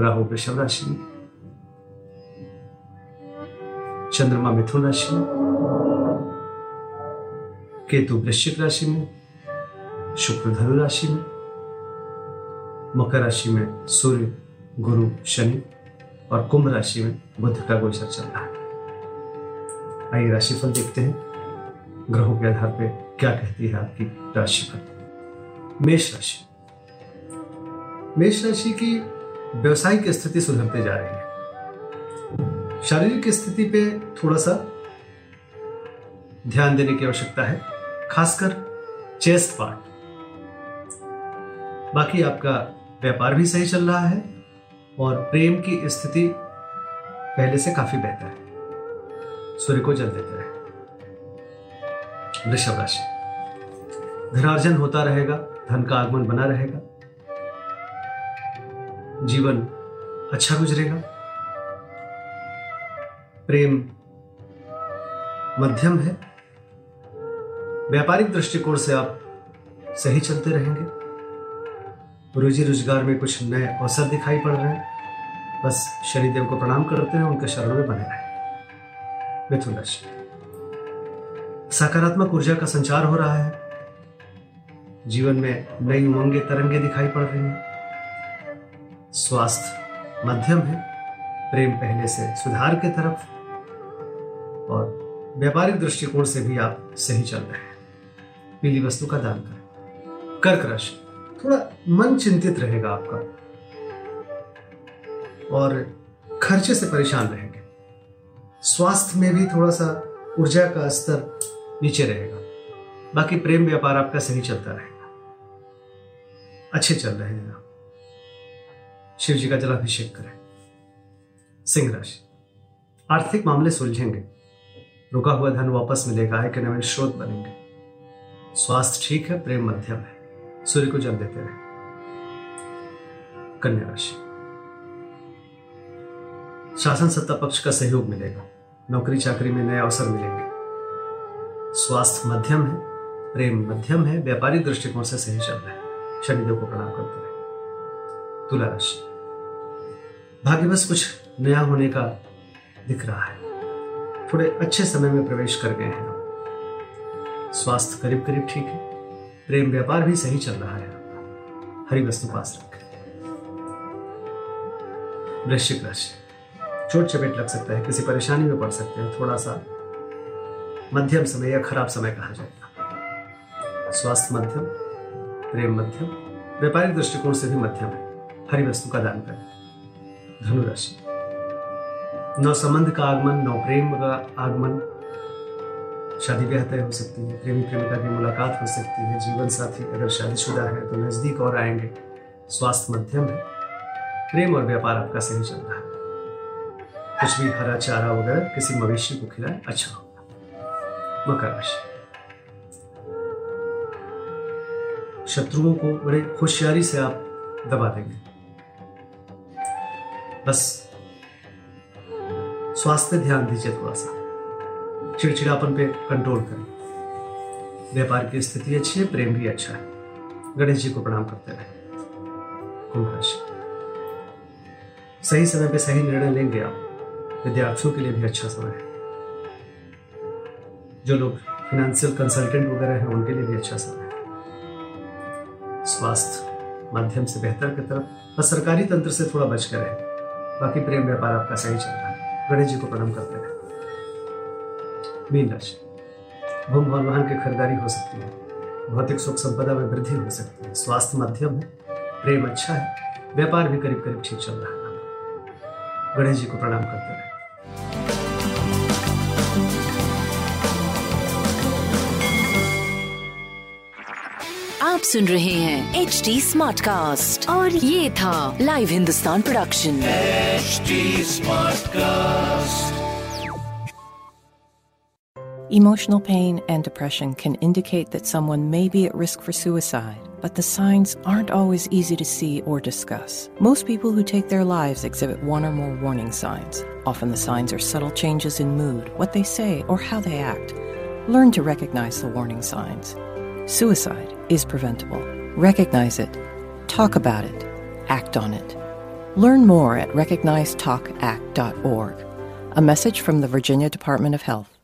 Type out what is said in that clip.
राहु वृषभ राशि में। चंद्रमा मिथुन राशि में। केतु वृश्चिक राशि में। शुक्र धनु राशि में। मकर राशि में सूर्य, गुरु, शनि और कुंभ राशि में बुध का गोचर चल रहा है। आइए राशिफल देखते हैं। ग्रहों के आधार पर क्या कहती है आपकी राशिफल? मेष राशि। मेष राशि की व्यवसायिक स्थिति सुधरते जा रही है। शारीरिक स्थिति पे थोड़ा सा ध्यान देने की आवश्यकता है, खासकर चेस्ट पार्ट। बाकी आपका व्यापार भी सही चल रहा है और प्रेम की स्थिति पहले से काफ़ी बेहतर है। सूर्य को जल देते रहे। वृषभ राशि। धनार्जन होता रहेगा, धन का आगमन बना रहेगा। जीवन अच्छा गुजरेगा? प्रेम मध्यम है? व्यापारिक दृष्टिकोण से आप सही चलते रहेंगे। रोजी रोज़गार में कुछ नए अवसर दिखाई पड़ रहे हैं। बस शनिदेव को प्रणाम करते हैं, उनके शरण में बने रहे। मिथुन राशि। सकारात्मक ऊर्जा का संचार हो रहा है। जीवन में नई उमंगे तरंगे दिखाई पड़ रही हैं। स्वास्थ्य, मध्यम है, प्रेम पहले से सुधार के तरफ़ और व्यापारिक दृष्टिकोण से भी आप सही चल रहे हैं। पीली वस्तु का दान करें। कर्क राशि, थोड़ा मन चिंतित रहेगा आपका और खर्चे से परेशान रहेंगे। स्वास्थ्य में भी थोड़ा सा ऊर्जा का स्तर नीचे रहेगा। बाकी प्रेम व्यापार आपका सही चलता रहेगा। अच्छे चल रहे हैं आप। शिव जी का जलाभिषेक करें। सिंह राशि। आर्थिक मामले सुलझेंगे। रुका हुआ धन वापस मिलेगा है कि नवीन स्रोत बनेंगे। स्वास्थ्य ठीक है, प्रेम मध्यम है। सूर्य को जल देते रहे। कन्या राशि। शासन सत्ता पक्ष का सहयोग मिलेगा। नौकरी चाकरी में नए अवसर मिलेंगे। स्वास्थ्य मध्यम है, प्रेम मध्यम है, व्यापारिक दृष्टिकोण से सही चल रहा है। शनिदेव को प्रणाम करते रहे। तुला राशि भाग्यवश कुछ नया होने का दिख रहा है। थोड़े अच्छे समय में प्रवेश कर गए हैं। स्वास्थ्य करीब करीब ठीक है। प्रेम व्यापार भी सही चल रहा है। हरी वस्तु पास रखें। वृश्चिक राशि। चोट चपेट लग सकता है, किसी परेशानी में पड़ सकते हैं। थोड़ा सा मध्यम समय या खराब समय कहा जाएगा स्वास्थ्य मध्यम, प्रेम मध्यम, व्यापारिक दृष्टिकोण से भी मध्यम है। हरी वस्तु का दान करें धनु राशि नौ संबंध का आगमन नौ प्रेम का आगमन। शादी ब्याह तय हो सकती है, प्रेमी प्रेमिका की मुलाकात हो सकती है, जीवन साथी अगर शादीशुदा है तो नज़दीक और आएँगे। स्वास्थ्य मध्यम है। प्रेम और व्यापार आपका सही चल रहा है। कुछ भी हरा चारा वगैरह किसी मवेशी को खिलाए अच्छा होगा। मकर राशि। शत्रुओं को बड़े होशियारी से आप दबा देंगे। बस। स्वास्थ्य ध्यान दीजिए थोड़ा सा। चिड़चिड़ापन पे कंट्रोल करें। व्यापार की स्थिति अच्छी है, प्रेम भी अच्छा है। गणेश जी को प्रणाम करते रहे। कुंभ राशि। सही समय पे सही निर्णय लेंगे आप। विद्यार्थियों के लिए भी अच्छा समय है। जो लोग फाइनेंशियल कंसल्टेंट वगैरह हैं, उनके लिए भी अच्छा समय है। स्वास्थ्य माध्यम से बेहतर की तरफ़। बस सरकारी तंत्र से थोड़ा बच कर रहे। बाकी प्रेम व्यापार आपका सही चल रहा है। गणेश जी को प्रणाम करते हैं। मीन राशि भूम भवन वाहन की खरीदारी हो सकती है। भौतिक सुख संपदा में वृद्धि हो सकती है। स्वास्थ्य मध्यम है, प्रेम अच्छा है, व्यापार भी करीब करीब ठीक चल रहा है। गणेश जी को प्रणाम करते रहे आप सुन रहे हैं एच डी स्मार्ट कास्ट और ये था live Hindustan production smart cast Emotional pain and depression can indicate that someone may be at risk for suicide, but the signs aren't always easy to see or discuss. Most people who take their lives exhibit one or more warning signs. Often the signs are subtle changes in mood, what they say, or how they act. Learn to recognize the warning signs. Suicide is preventable. Recognize it. Talk about it. Act on it. Learn more at recognizetalkact.org. A message from the Virginia Department of Health.